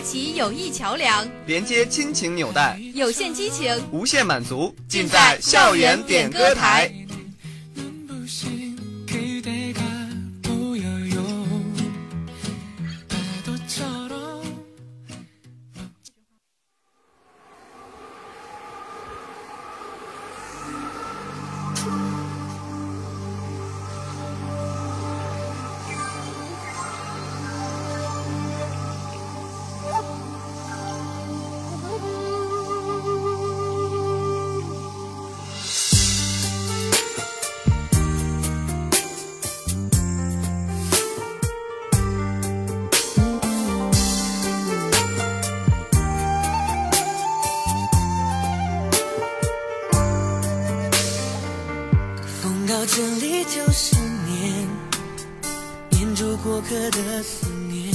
架起友谊桥梁，连接亲情纽带，有限激情，无限满足，尽在校园点歌台。这里就是念，念住过客的思念。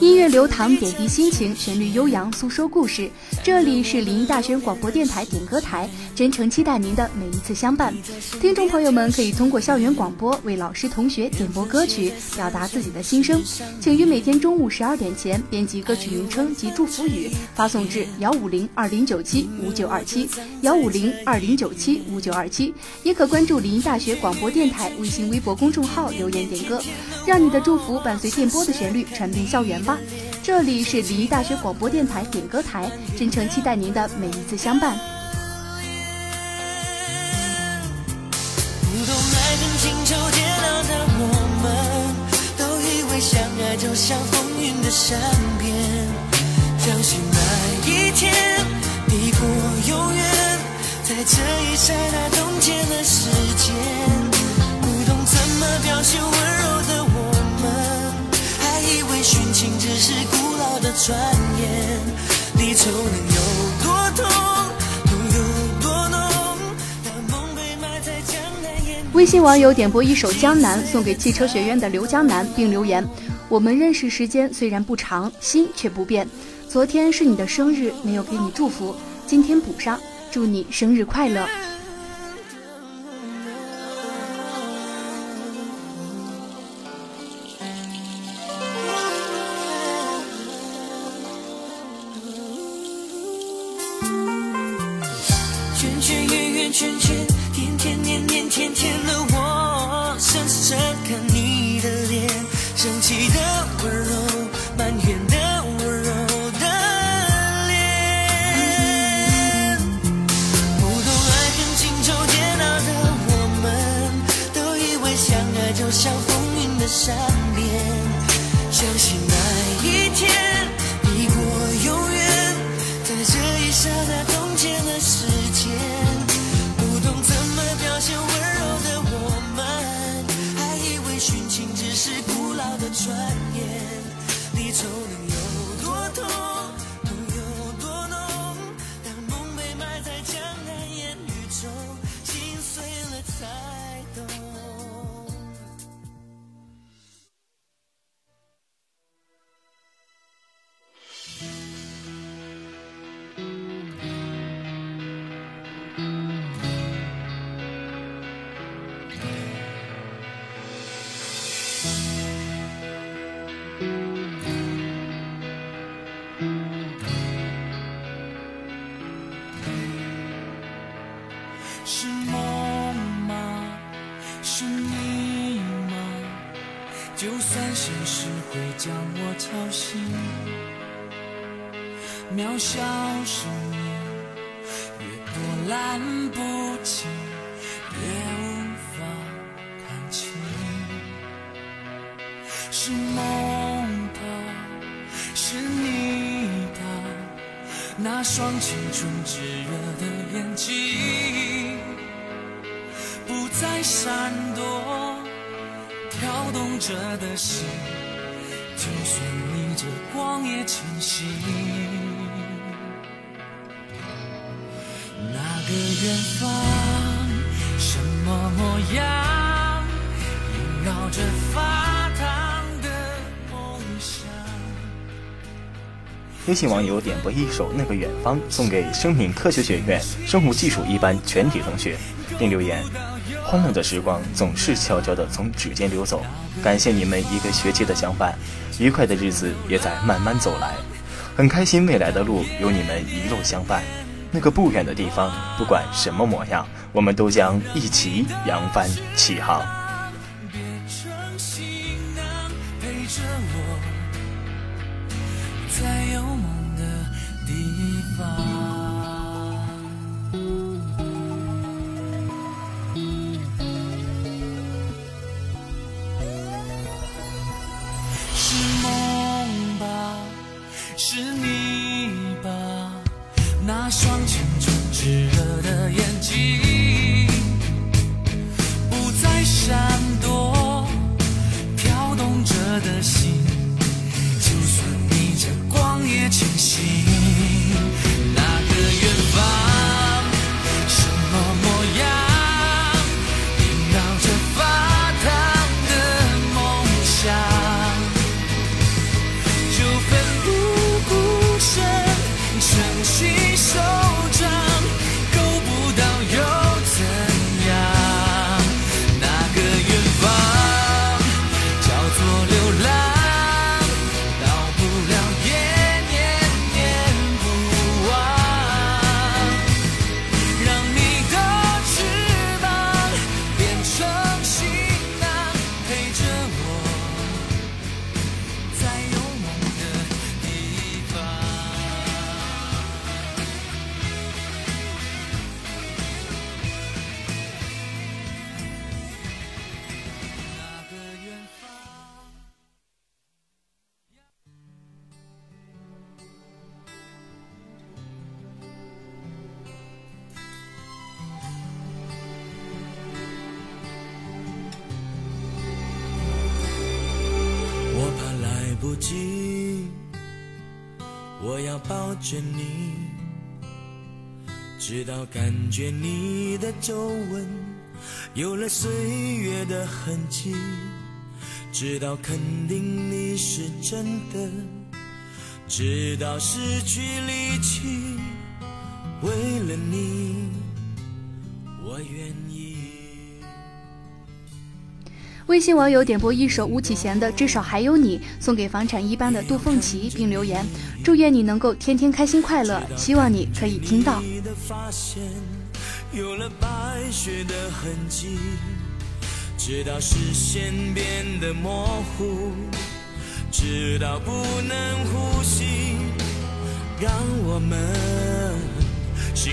音乐流淌，点滴心情，旋律悠扬，诉说故事。这里是临沂大学广播电台点歌台，真诚期待您的每一次相伴。听众朋友们可以通过校园广播为老师同学点播歌曲，表达自己的心声，请于每天中午十二点前编辑歌曲名称及祝福语，发送至幺五零二零九七五九二七幺五零二零九七五九二七，也可关注临沂大学广播电台微信、微博公众号留言点歌，让你的祝福伴随电波的旋律传遍校园吧。这里是临沂大学广播电台点歌台，真诚期待您的每一次相伴。不懂爱恨情仇煎熬的我们，都以为相爱就像风云的善变，相信那一天抵过永远，在这一刹那冻结了时间，古老的传言，离愁能有多痛，痛有多浓，当梦被埋在江南烟微信网友点播一首《江南》送给汽车学院的刘江南，并留言：“我们认识时间虽然不长，心却不变。昨天是你的生日，没有给你祝福，今天补上，祝你生日快乐。”云就算现实会将我吵醒，渺小生命，越波澜不惊，越无法看清。是梦的，是你的。那双青春炙热的眼睛，不再闪躲，动着的心，就算逆着光也前行。那个远方，什么模样，萦绕着发烫的梦想。微信网友点播一首《那个远方》，送给生命科学学院生物技术一班全体同学，并留言：欢乐的时光总是悄悄地从指尖流走，感谢你们一个学期的相伴，愉快的日子也在慢慢走来，很开心未来的路有你们一路相伴。那个不远的地方，不管什么模样，我们都将一起扬帆起航。起，我要抱着你，直到感觉你的皱纹有了岁月的痕迹，直到肯定你是真的，直到失去力气，为了你，我愿意。微信网友点播一首巫启贤的《至少还有你》，送给房产一班的杜凤琪，并留言：祝愿你能够天天开心快乐，希望你可以听到。有了白雪的痕迹，直到视线变得模糊，直到不能呼吸，让我们形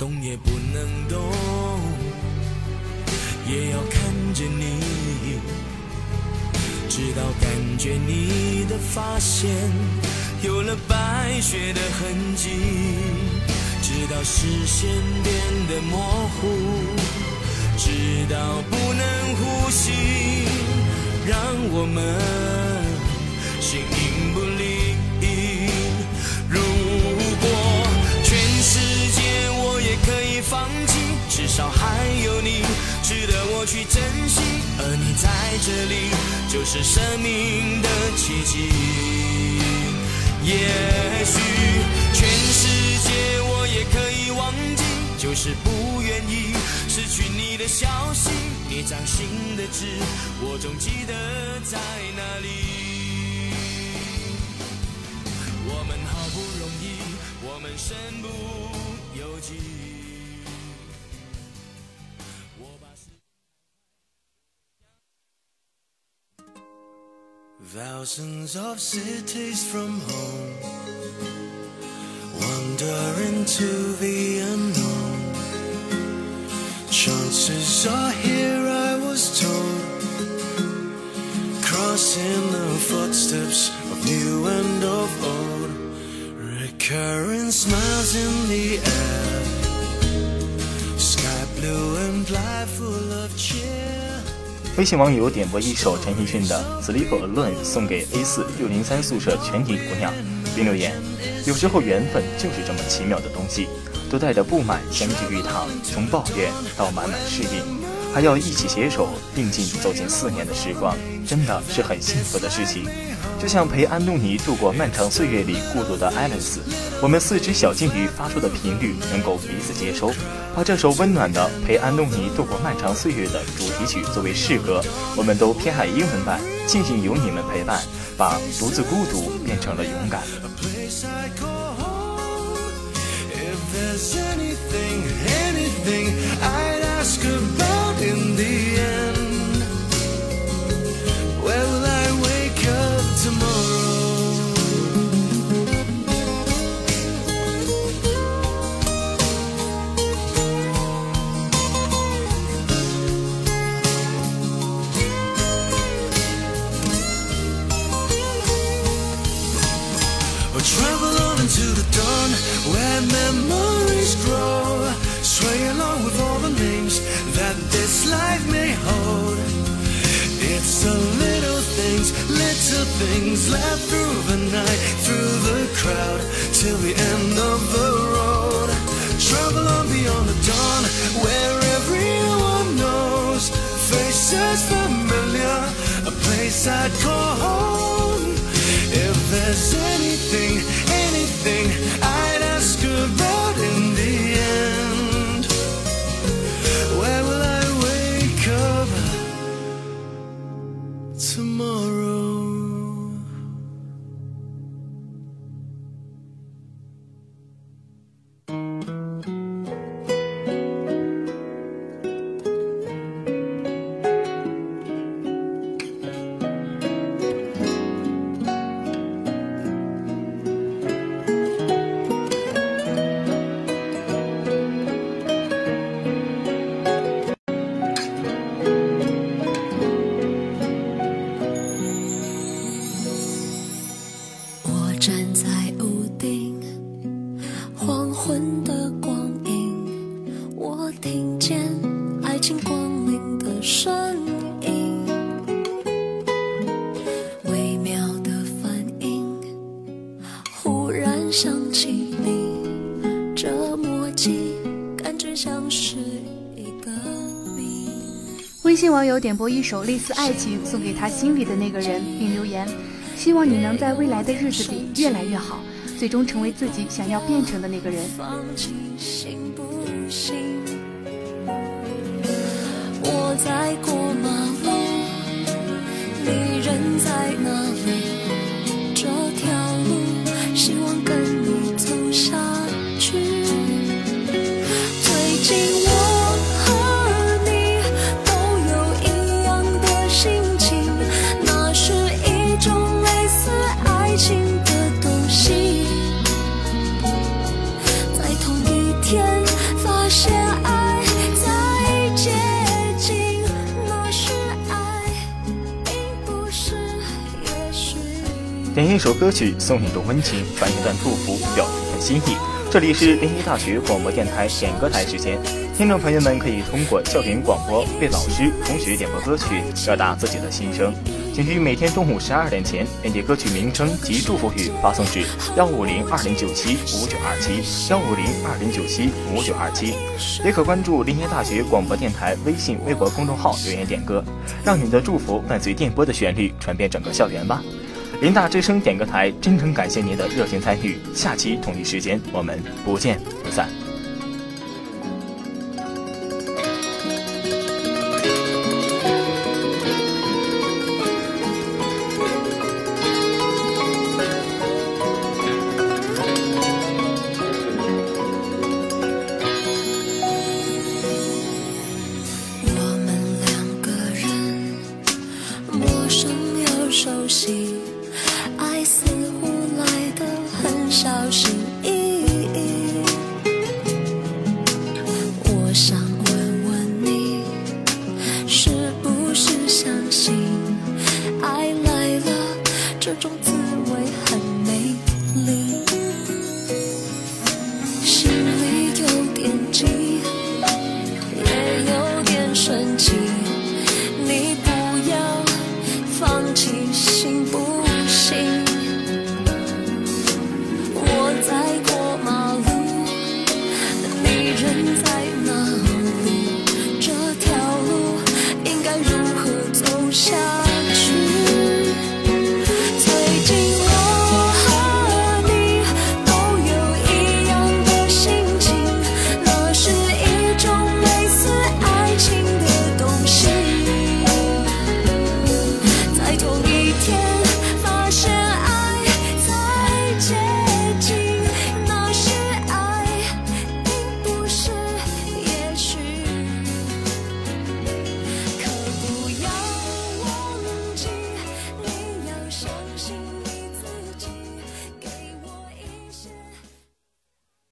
动也不能动，也要看着你，直到感觉你的发线有了白雪的痕迹，直到视线变得模糊，直到不能呼吸，让我们心去珍惜，而你在这里就是生命的奇迹。也许全世界我也可以忘记，就是不愿意失去你的消息。你掌心的痣，我总记得在哪里。我们好不容易，我们身不由己。Thousands of cities from home Wander into the unknown. Chances are here I was told Crossing the footsteps of new and of old. Recur 微信网友点播一首陈奕迅的《Sleep Alone》，送给 A 四六零三宿舍全体姑娘，并留言：有时候缘分就是这么奇妙的东西，都带着不满相聚一堂，从抱怨到满满适应，还要一起携手并进走进四年的时光，真的是很幸福的事情。就像陪安东尼度过漫长岁月里孤独的艾伦斯，我们四只小金鱼发出的频率能够彼此接收，把这首温暖的陪安东尼度过漫长岁月的主题曲作为诗歌。我们都偏爱英文版，庆幸有你们陪伴，把独自孤独变成了勇敢。tomorrow. Till the end of the road. Travel on beyond the dawn, where everyone knows faces familiar, a place I'd call home. If there's 网友点播一首类似《爱情》，送给他心里的那个人，并留言：希望你能在未来的日子里越来越好，最终成为自己想要变成的那个人。我在过马路，你人在哪里？点一首歌曲，送你一段温情，传一段祝福，表一份心意。这里是临沂大学广播电台点歌台时间，听众朋友们可以通过校园广播为老师、同学点播歌曲，表达自己的心声。请于每天中午十二点前，连接歌曲名称及祝福语发送至幺五零二零九七五九二七幺五零二零九七五九二七，也可关注临沂大学广播电台微信、微博公众号留言点歌，让你的祝福伴随电波的旋律传遍整个校园吧。林大之声点歌台真诚感谢您的热情参与，下期同一时间我们不见不散。